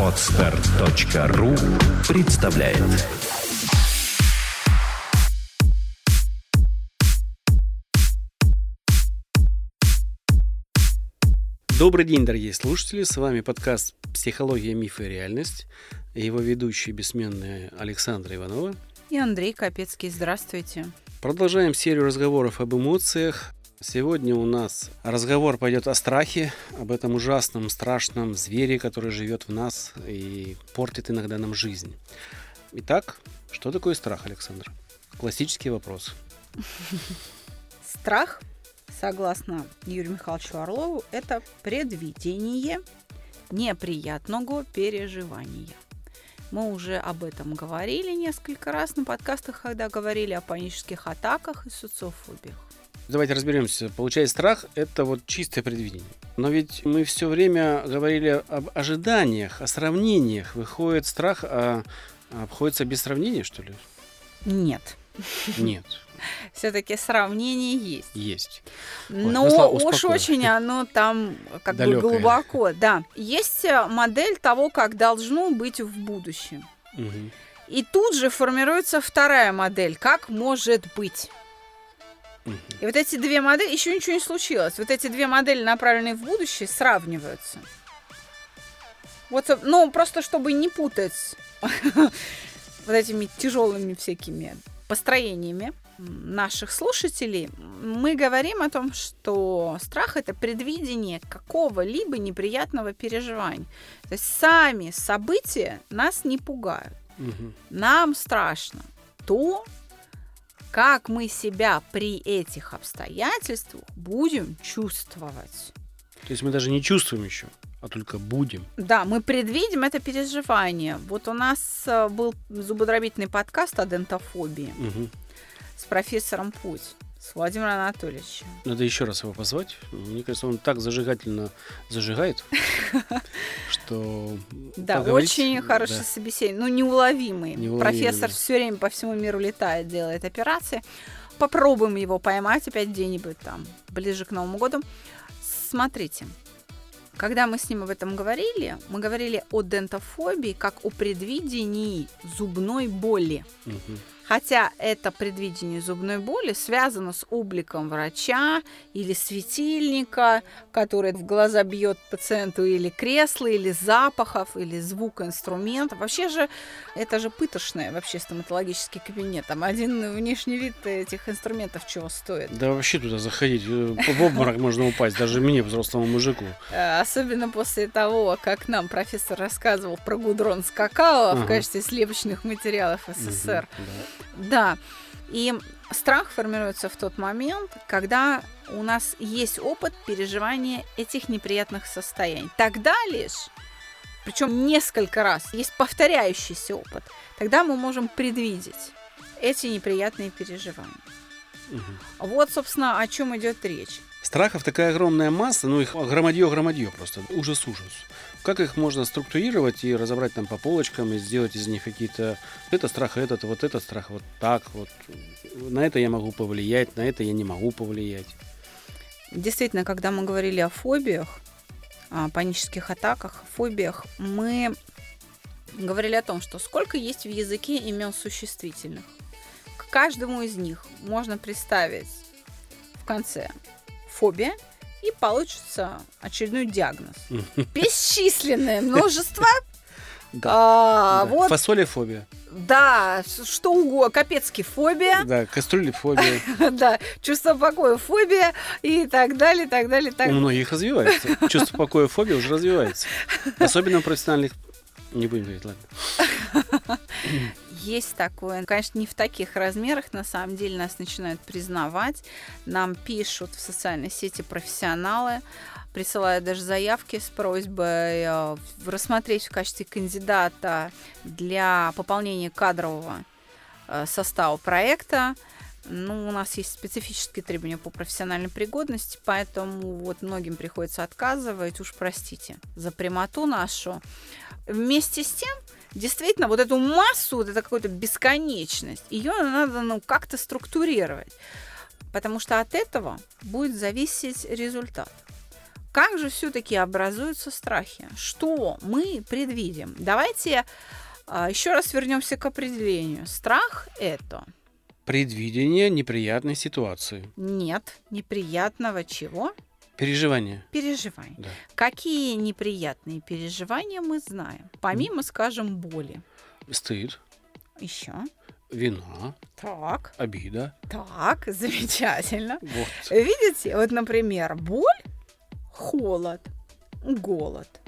Отстар.ру представляет Добрый день, дорогие слушатели. С вами подкаст «Психология, мифы и реальность». Его ведущие бессменные Александра Иванова. И Андрей Капецкий. Здравствуйте. Продолжаем серию разговоров об эмоциях. Сегодня у нас разговор пойдет о страхе, об этом ужасном, страшном звере, который живет в нас и портит иногда нам жизнь. Итак, что такое страх, Александр? Классический вопрос. Страх согласно Юрию Михайловичу Орлову, это предвидение неприятного переживания. Мы уже об этом говорили несколько раз на подкастах, когда говорили о панических атаках и социофобиях. Давайте разберемся. Получается, страх – это вот чистое предвидение. Но ведь мы все время говорили об ожиданиях, о сравнениях. Выходит, страх а, обходится без сравнения, что ли? Нет. Нет все-таки сравнение есть. Есть. Но Ой, ну, уж очень оно там как Далекое. бы глубоко. Да. Есть э, модель того, как должно быть в будущем. Угу. И тут же формируется вторая модель, как может быть. И вот эти две модели, еще ничего не случилось. Вот эти две модели, направленные в будущее, сравниваются. Вот, ну, просто чтобы не путать вот этими тяжелыми всякими построениями наших слушателей, мы говорим о том, что страх это предвидение какого-либо неприятного переживания. То есть сами события нас не пугают. Угу. Нам страшно то, как мы себя при этих обстоятельствах будем чувствовать. То есть мы даже не чувствуем еще, а только будем. Да, мы предвидим это переживание. Вот у нас э, был зубодробительный подкаст о дентофобии. Угу с профессором Путь, с Владимиром Анатольевичем. Надо еще раз его позвать. Мне кажется, он так зажигательно зажигает, что... Да, очень хороший собеседник, ну, неуловимый. Профессор все время по всему миру летает, делает операции. Попробуем его поймать опять где-нибудь там, ближе к Новому году. Смотрите, когда мы с ним об этом говорили, мы говорили о дентофобии как о предвидении зубной боли. Угу. Хотя это предвидение зубной боли связано с обликом врача или светильника, который в глаза бьет пациенту или кресла, или запахов, или звука инструментов. Вообще же это же пытошное вообще стоматологический кабинет. Там один внешний вид этих инструментов чего стоит. Да вообще туда заходить, э, в обморок можно упасть, даже мне, взрослому мужику. Э, особенно после того, как нам профессор рассказывал про гудрон с какао в качестве слепочных материалов СССР. Да. Да. И страх формируется в тот момент, когда у нас есть опыт переживания этих неприятных состояний. Тогда лишь, причем несколько раз, есть повторяющийся опыт, тогда мы можем предвидеть эти неприятные переживания. Угу. Вот, собственно, о чем идет речь. Страхов такая огромная масса, ну их громадье-громадье просто, ужас-ужас. Как их можно структурировать и разобрать там по полочкам и сделать из них какие-то... Это страх этот, вот этот страх вот так вот. На это я могу повлиять, на это я не могу повлиять. Действительно, когда мы говорили о фобиях, о панических атаках, фобиях, мы говорили о том, что сколько есть в языке имен существительных. К каждому из них можно представить в конце фобия – и получится очередной диагноз. Бесчисленное множество. Да. А, да. Вот, Фасолифобия. Да, что угодно. Капецкий фобия. Да, кастрюлефобия. да, чувство покоя фобия и так далее, так далее. Так... У многих развивается. Чувство покоя фобия уже развивается. Особенно у профессиональных. Не будем говорить, ладно есть такое. Конечно, не в таких размерах, на самом деле нас начинают признавать. Нам пишут в социальной сети профессионалы, присылают даже заявки с просьбой э, рассмотреть в качестве кандидата для пополнения кадрового э, состава проекта. Ну, у нас есть специфические требования по профессиональной пригодности, поэтому вот многим приходится отказывать, уж простите за прямоту нашу. Вместе с тем, действительно вот эту массу, вот это какую-то бесконечность, ее надо ну, как-то структурировать. Потому что от этого будет зависеть результат. Как же все-таки образуются страхи? Что мы предвидим? Давайте а, еще раз вернемся к определению. Страх это предвидение неприятной ситуации. Нет, неприятного чего? Переживания. Переживания. Да. Какие неприятные переживания мы знаем? Помимо, скажем, боли. Стыд. Еще. Вина. Так. Обида. Так, замечательно. Вот. Видите, вот, например, боль, холод, голод.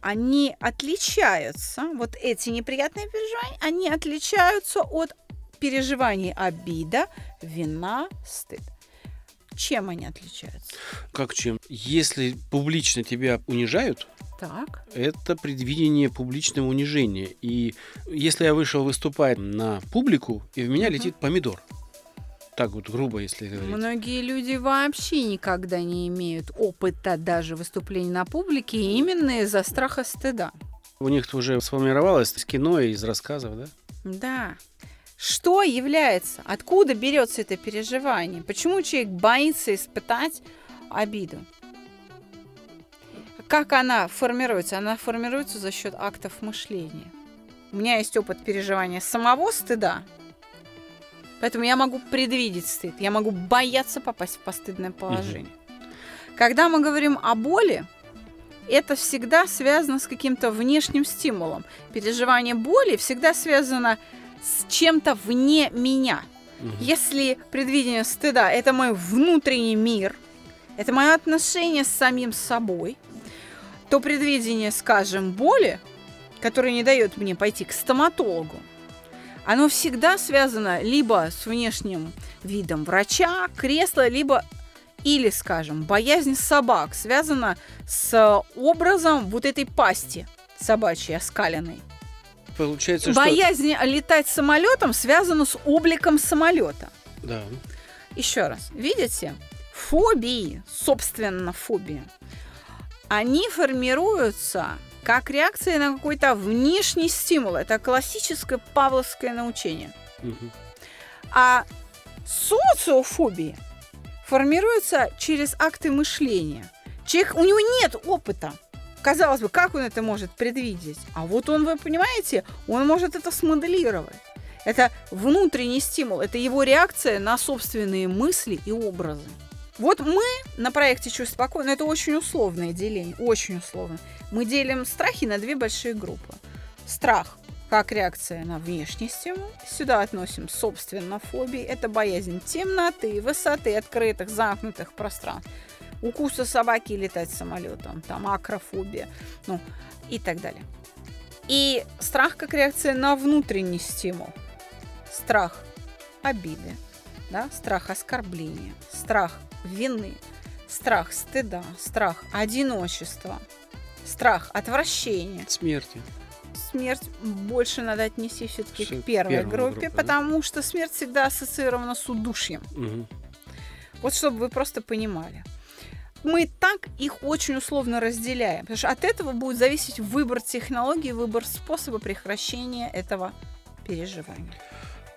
Они отличаются, вот эти неприятные переживания, они отличаются от переживаний обида, вина, стыд. Чем они отличаются? Как чем? Если публично тебя унижают, так. Это предвидение публичного унижения. И если я вышел выступать на публику, и в меня uh-huh. летит помидор. Так вот грубо, если говорить. Многие люди вообще никогда не имеют опыта даже выступлений на публике именно из-за страха стыда. У них уже сформировалось из кино и из рассказов, да? Да. Что является, откуда берется это переживание? Почему человек боится испытать обиду? Как она формируется? Она формируется за счет актов мышления. У меня есть опыт переживания самого стыда, поэтому я могу предвидеть стыд, я могу бояться попасть в постыдное положение. Угу. Когда мы говорим о боли, это всегда связано с каким-то внешним стимулом. Переживание боли всегда связано с с чем-то вне меня. Угу. Если предвидение стыда это мой внутренний мир, это мое отношение с самим собой, то предвидение, скажем, боли, которое не дает мне пойти к стоматологу, оно всегда связано либо с внешним видом врача, кресла, либо или, скажем, боязнь собак связана с образом вот этой пасти собачьей оскаленной. Получается, Боязнь что... летать самолетом связана с обликом самолета. Да. Еще раз, видите, фобии, собственно, фобии, они формируются как реакция на какой-то внешний стимул. Это классическое павловское научение. Угу. А социофобии формируются через акты мышления. Человек, у него нет опыта Казалось бы, как он это может предвидеть? А вот он, вы понимаете, он может это смоделировать. Это внутренний стимул, это его реакция на собственные мысли и образы. Вот мы на проекте «Чувство спокойно» это очень условное деление, очень условно. Мы делим страхи на две большие группы. Страх как реакция на внешний стимул. Сюда относим, собственно, фобии. Это боязнь темноты, высоты, открытых, замкнутых пространств укуса собаки летать самолетом, там акрофобия, ну и так далее. И страх как реакция на внутренний стимул. Страх обиды, да, страх оскорбления, страх вины, страх стыда, страх одиночества, страх отвращения. Смерти. Смерть больше надо отнести все-таки к первой группе, группе, потому да? что смерть всегда ассоциирована с удушьем. Угу. Вот чтобы вы просто понимали мы так их очень условно разделяем, потому что от этого будет зависеть выбор технологии, выбор способа прекращения этого переживания.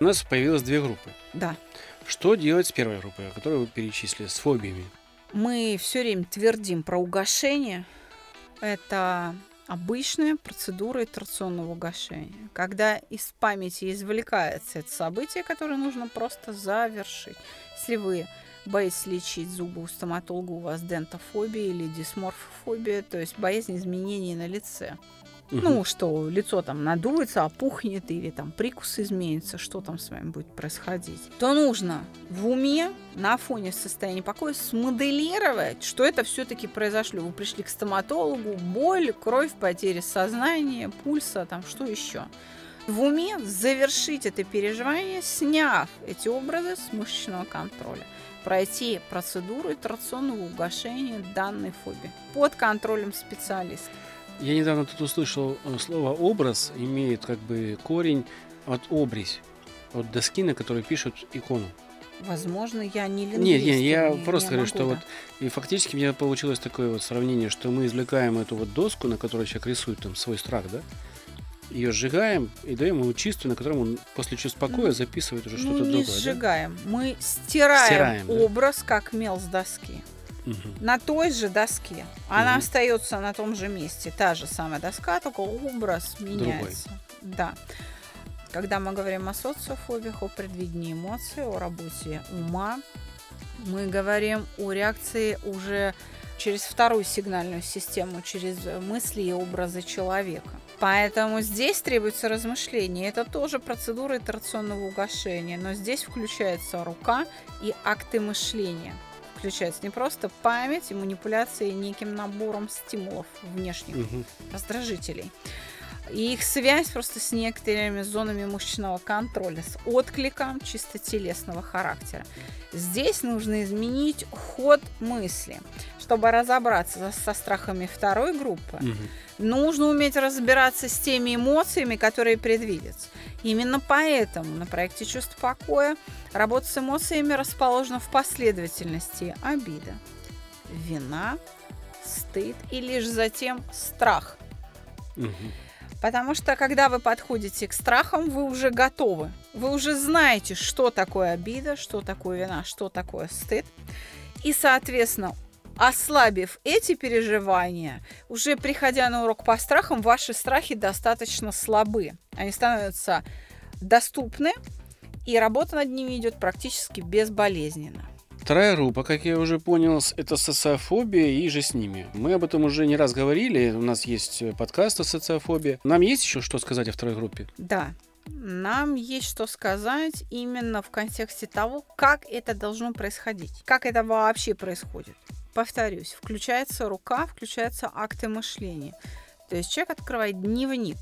У нас появилось две группы. Да. Что делать с первой группой, которую вы перечислили, с фобиями? Мы все время твердим про угошение. Это обычная процедура итерационного угошения, когда из памяти извлекается это событие, которое нужно просто завершить. Если вы боясь лечить зубы у стоматолога, у вас дентофобия или дисморфофобия, то есть боязнь изменений на лице. Угу. Ну, что лицо там надуется, опухнет или там прикус изменится, что там с вами будет происходить. То нужно в уме на фоне состояния покоя смоделировать, что это все-таки произошло. Вы пришли к стоматологу, боль, кровь, потеря сознания, пульса, там что еще. В уме завершить это переживание, сняв эти образы с мышечного контроля пройти процедуру итерационного угошения данной фобии под контролем специалиста. Я недавно тут услышал э, слово «образ» имеет как бы корень от «обрезь», от доски, на которой пишут икону. Возможно, я не лингвист. Нет, нет, я не, просто говорю, что да. вот и фактически у меня получилось такое вот сравнение, что мы извлекаем эту вот доску, на которой человек рисует там свой страх, да, ее сжигаем и даем ему чистую, на котором он после чувства покоя записывает уже что-то ну, не другое. сжигаем, да? мы стираем, стираем образ, да? как мел с доски. угу. на той же доске. Она угу. остается на том же месте, та же самая доска, только образ меняется. Другой. Да. Когда мы говорим о социофобиях, о предвидении эмоций, о работе ума, мы говорим о реакции уже через вторую сигнальную систему, через мысли и образы человека. Поэтому здесь требуется размышление. Это тоже процедура итерационного угошения, но здесь включается рука и акты мышления. Включается не просто память и манипуляции неким набором стимулов внешних угу. раздражителей. И их связь просто с некоторыми зонами мышечного контроля, с откликом чисто телесного характера. Здесь нужно изменить ход мысли. Чтобы разобраться со страхами второй группы, угу. нужно уметь разбираться с теми эмоциями, которые предвидятся. Именно поэтому на проекте «Чувство покоя» работа с эмоциями расположена в последовательности обида, вина, стыд и лишь затем страх. Угу. Потому что когда вы подходите к страхам, вы уже готовы. Вы уже знаете, что такое обида, что такое вина, что такое стыд. И, соответственно, ослабив эти переживания, уже приходя на урок по страхам, ваши страхи достаточно слабы. Они становятся доступны, и работа над ними идет практически безболезненно. Вторая группа, как я уже понял, это социофобия и же с ними. Мы об этом уже не раз говорили, у нас есть э, подкаст о социофобии. Нам есть еще что сказать о второй группе? Да, нам есть что сказать именно в контексте того, как это должно происходить, как это вообще происходит. Повторюсь, включается рука, включаются акты мышления. То есть человек открывает дневник,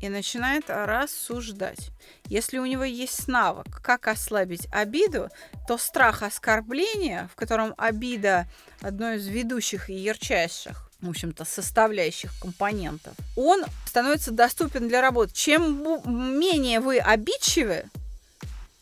и начинает рассуждать. Если у него есть навык, как ослабить обиду, то страх оскорбления, в котором обида одно из ведущих и ярчайших, в общем-то, составляющих компонентов, он становится доступен для работы. Чем менее вы обидчивы,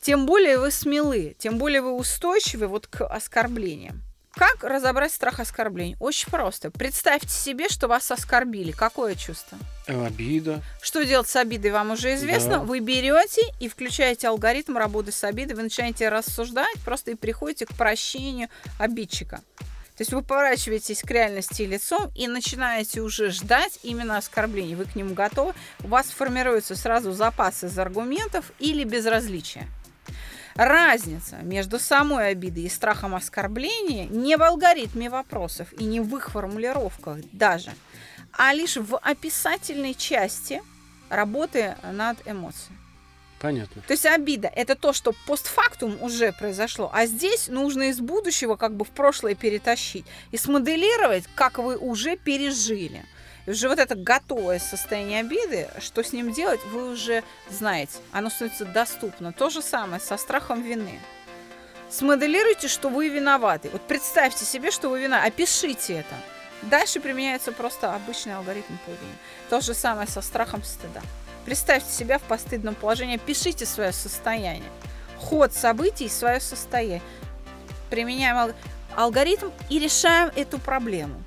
тем более вы смелы, тем более вы устойчивы вот к оскорблениям. Как разобрать страх оскорблений? Очень просто. Представьте себе, что вас оскорбили. Какое чувство? Обида. Что делать с обидой, вам уже известно. Да. Вы берете и включаете алгоритм работы с обидой. Вы начинаете рассуждать просто и приходите к прощению обидчика. То есть вы поворачиваетесь к реальности лицом и начинаете уже ждать именно оскорблений. Вы к нему готовы. У вас формируется сразу запас из аргументов или безразличия. Разница между самой обидой и страхом оскорбления не в алгоритме вопросов и не в их формулировках даже, а лишь в описательной части работы над эмоцией. Понятно. То есть обида – это то, что постфактум уже произошло, а здесь нужно из будущего как бы в прошлое перетащить и смоделировать, как вы уже пережили. Уже вот это готовое состояние обиды, что с ним делать, вы уже знаете. Оно становится доступно. То же самое со страхом вины. Смоделируйте, что вы виноваты. Вот представьте себе, что вы виноваты. Опишите это. Дальше применяется просто обычный алгоритм поведения. То же самое со страхом стыда. Представьте себя в постыдном положении, пишите свое состояние, ход событий, свое состояние. Применяем алгоритм и решаем эту проблему.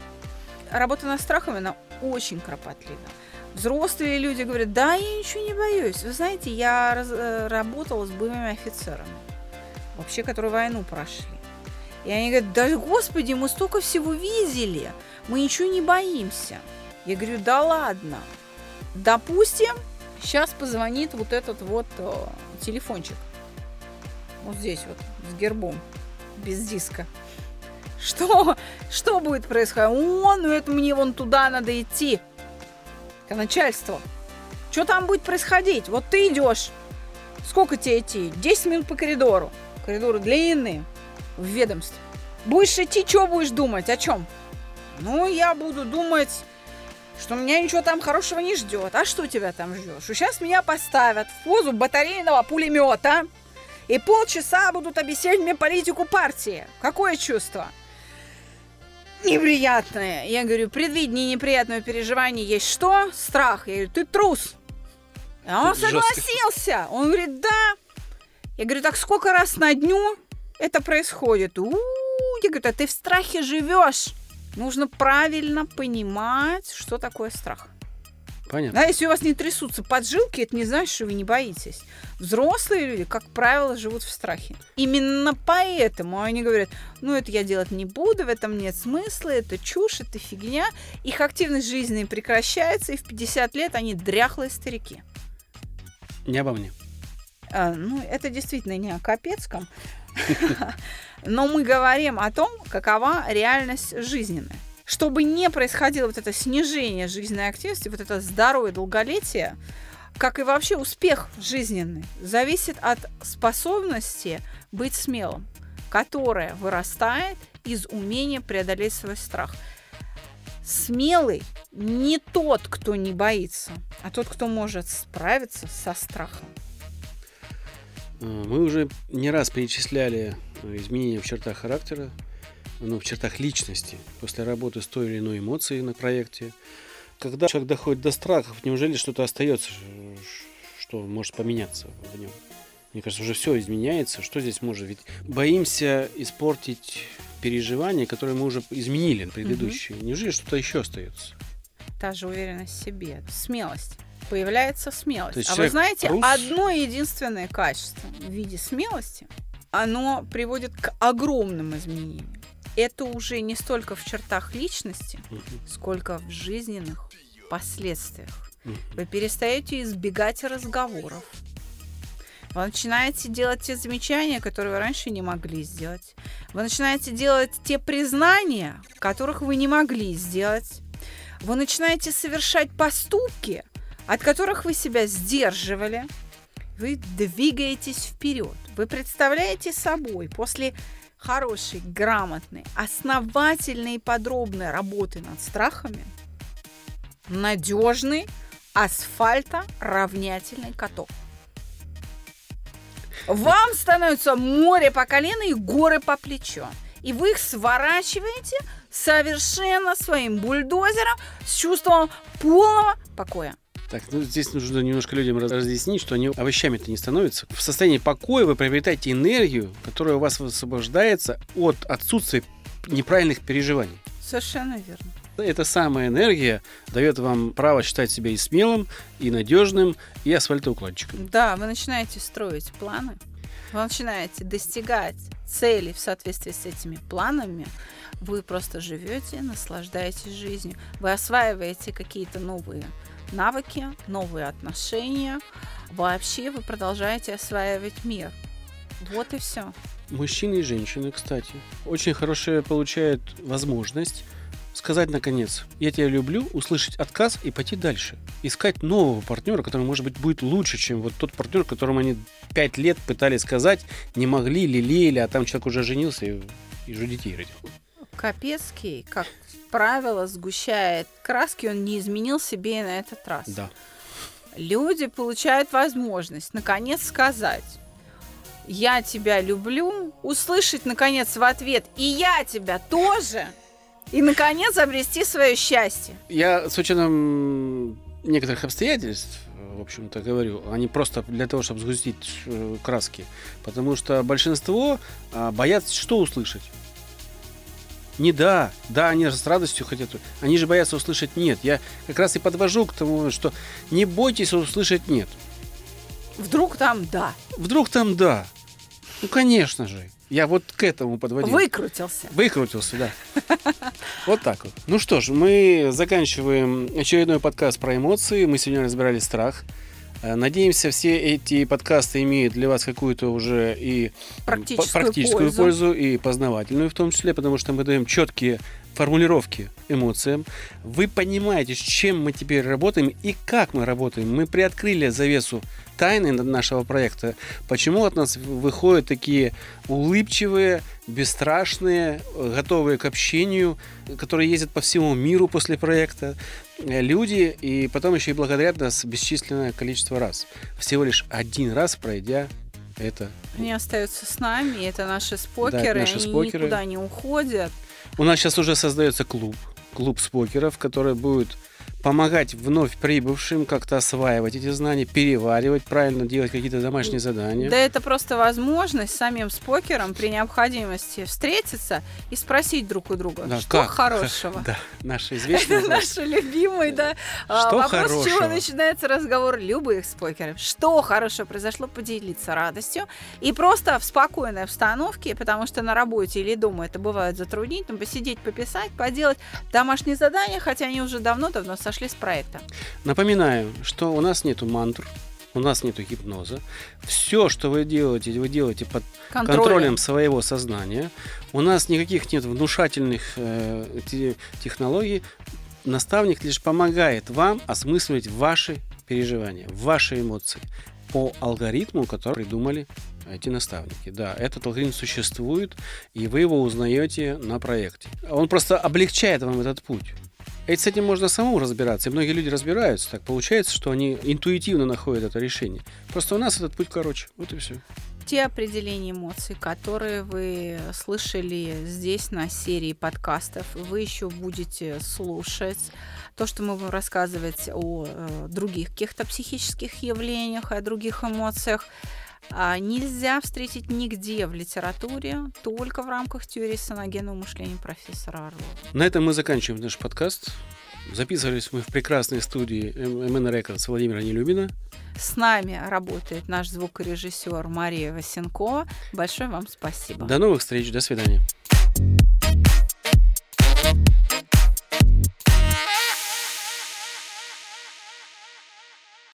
Работа над страхами, она очень кропотливо. Взрослые люди говорят, да, я ничего не боюсь. Вы знаете, я раз, э, работала с боевыми офицерами, вообще, которые войну прошли. И они говорят, да господи, мы столько всего видели, мы ничего не боимся. Я говорю, да ладно. Допустим, сейчас позвонит вот этот вот э, телефончик. Вот здесь вот, с гербом, без диска. Что? Что будет происходить? О, ну это мне вон туда надо идти. К начальству. Что там будет происходить? Вот ты идешь. Сколько тебе идти? 10 минут по коридору. Коридоры длинные. В ведомстве. Будешь идти, что будешь думать? О чем? Ну, я буду думать, что меня ничего там хорошего не ждет. А что тебя там ждет? Что сейчас меня поставят в позу батарейного пулемета и полчаса будут объяснять мне политику партии. Какое чувство? Неприятное. Я говорю, предвидение неприятного переживания есть что? Страх. Я говорю, ты трус. А он Тут согласился. Жестко. Он говорит, да. Я говорю, так сколько раз на дню это происходит? У-у-у. Я говорю, а ты в страхе живешь. Нужно правильно понимать, что такое страх. Понятно. Да, если у вас не трясутся поджилки, это не значит, что вы не боитесь. Взрослые люди, как правило, живут в страхе. Именно поэтому они говорят, ну это я делать не буду, в этом нет смысла, это чушь, это фигня. Их активность жизненная прекращается, и в 50 лет они дряхлые старики. Не обо мне. А, ну, это действительно не о Капецком. Но мы говорим о том, какова реальность жизненная. Чтобы не происходило вот это снижение жизненной активности, вот это здоровое долголетие, как и вообще успех жизненный, зависит от способности быть смелым, которая вырастает из умения преодолеть свой страх. Смелый не тот, кто не боится, а тот, кто может справиться со страхом. А, мы уже не раз перечисляли изменения в чертах характера, ну, в чертах личности после работы с той или иной эмоцией на проекте. Когда человек доходит до страхов, неужели что-то остается, что может поменяться в нем? Мне кажется, уже все изменяется. Что здесь может? Ведь боимся испортить переживания, которые мы уже изменили предыдущие. Угу. Неужели что-то еще остается? Та же уверенность в себе, смелость появляется смелость. А вы знаете, трус... одно единственное качество в виде смелости, оно приводит к огромным изменениям. Это уже не столько в чертах личности, сколько в жизненных последствиях. Вы перестаете избегать разговоров. Вы начинаете делать те замечания, которые вы раньше не могли сделать. Вы начинаете делать те признания, которых вы не могли сделать. Вы начинаете совершать поступки, от которых вы себя сдерживали, вы двигаетесь вперед. Вы представляете собой после хорошей, грамотной, основательной и подробной работы над страхами надежный асфальто-равнятельный каток. Вам становится море по колено и горы по плечо. И вы их сворачиваете совершенно своим бульдозером с чувством полного покоя. Так, ну здесь нужно немножко людям разъяснить, что они овощами-то не становятся. В состоянии покоя вы приобретаете энергию, которая у вас высвобождается от отсутствия неправильных переживаний. Совершенно верно. Эта самая энергия дает вам право считать себя и смелым, и надежным, и асфальтоукладчиком. Да, вы начинаете строить планы, вы начинаете достигать целей в соответствии с этими планами, вы просто живете, наслаждаетесь жизнью, вы осваиваете какие-то новые навыки, новые отношения. Вообще вы продолжаете осваивать мир. Вот и все. Мужчины и женщины, кстати, очень хорошая получают возможность сказать наконец, я тебя люблю, услышать отказ и пойти дальше. Искать нового партнера, который, может быть, будет лучше, чем вот тот партнер, которому они пять лет пытались сказать, не могли, лелеяли, а там человек уже женился и, и уже детей родил. Капецкий, как правило, сгущает краски, он не изменил себе и на этот раз. Да. Люди получают возможность наконец сказать, я тебя люблю, услышать наконец в ответ, и я тебя тоже, и наконец обрести свое счастье. Я с учетом некоторых обстоятельств, в общем-то, говорю, они просто для того, чтобы сгустить э, краски. Потому что большинство а, боятся что услышать? Не да, да, они с радостью хотят. Они же боятся услышать нет. Я как раз и подвожу к тому, что не бойтесь услышать нет. Вдруг там да. Вдруг там да. Ну, конечно же. Я вот к этому подводил. Выкрутился. Выкрутился, да. Вот так вот. Ну что ж, мы заканчиваем очередной подкаст про эмоции. Мы сегодня разбирали страх. Э, надеемся, все эти подкасты имеют для вас какую-то уже и практическую, практическую пользу. пользу и познавательную в том числе, потому что мы даем четкие формулировки эмоциям. Вы понимаете, с чем мы теперь работаем и как мы работаем. Мы приоткрыли завесу тайны нашего проекта. Почему от нас выходят такие улыбчивые, бесстрашные, готовые к общению, которые ездят по всему миру после проекта э, люди, и потом еще и благодарят нас бесчисленное количество раз. Всего лишь один раз пройдя это. Они остаются с нами, это наши спокеры, да, это наши они спокеры. никуда не уходят. У нас сейчас уже создается клуб, клуб спокеров, который будет помогать вновь прибывшим как-то осваивать эти знания, переваривать, правильно делать какие-то домашние задания. Да это просто возможность самим спокерам при необходимости встретиться и спросить друг у друга, да, что как? хорошего. Да, наш известный Это наш любимый, да. А, что Вопрос, хорошего? с чего начинается разговор любых спокеров. Что хорошо произошло, поделиться радостью. И просто в спокойной обстановке, потому что на работе или дома это бывает затруднительно, посидеть, пописать, поделать домашние задания, хотя они уже давно-давно сошли сошли с проекта. Напоминаю, что у нас нету мантр, у нас нету гипноза. Все, что вы делаете, вы делаете под контролем, контролем своего сознания. У нас никаких нет внушательных э, технологий. Наставник лишь помогает вам осмысливать ваши переживания, ваши эмоции по алгоритму, который придумали эти наставники. Да, этот алгоритм существует, и вы его узнаете на проекте. Он просто облегчает вам этот путь. Ведь с этим можно самому разбираться. И многие люди разбираются. Так получается, что они интуитивно находят это решение. Просто у нас этот путь короче. Вот и все. Те определения эмоций, которые вы слышали здесь на серии подкастов, вы еще будете слушать. То, что мы будем рассказывать о э, других каких-то психических явлениях, о других эмоциях, нельзя встретить нигде в литературе, только в рамках теории саногенного мышления профессора Орлова. На этом мы заканчиваем наш подкаст. Записывались мы в прекрасной студии MN Records Владимира Нелюбина. С нами работает наш звукорежиссер Мария Васенко. Большое вам спасибо. До новых встреч. До свидания.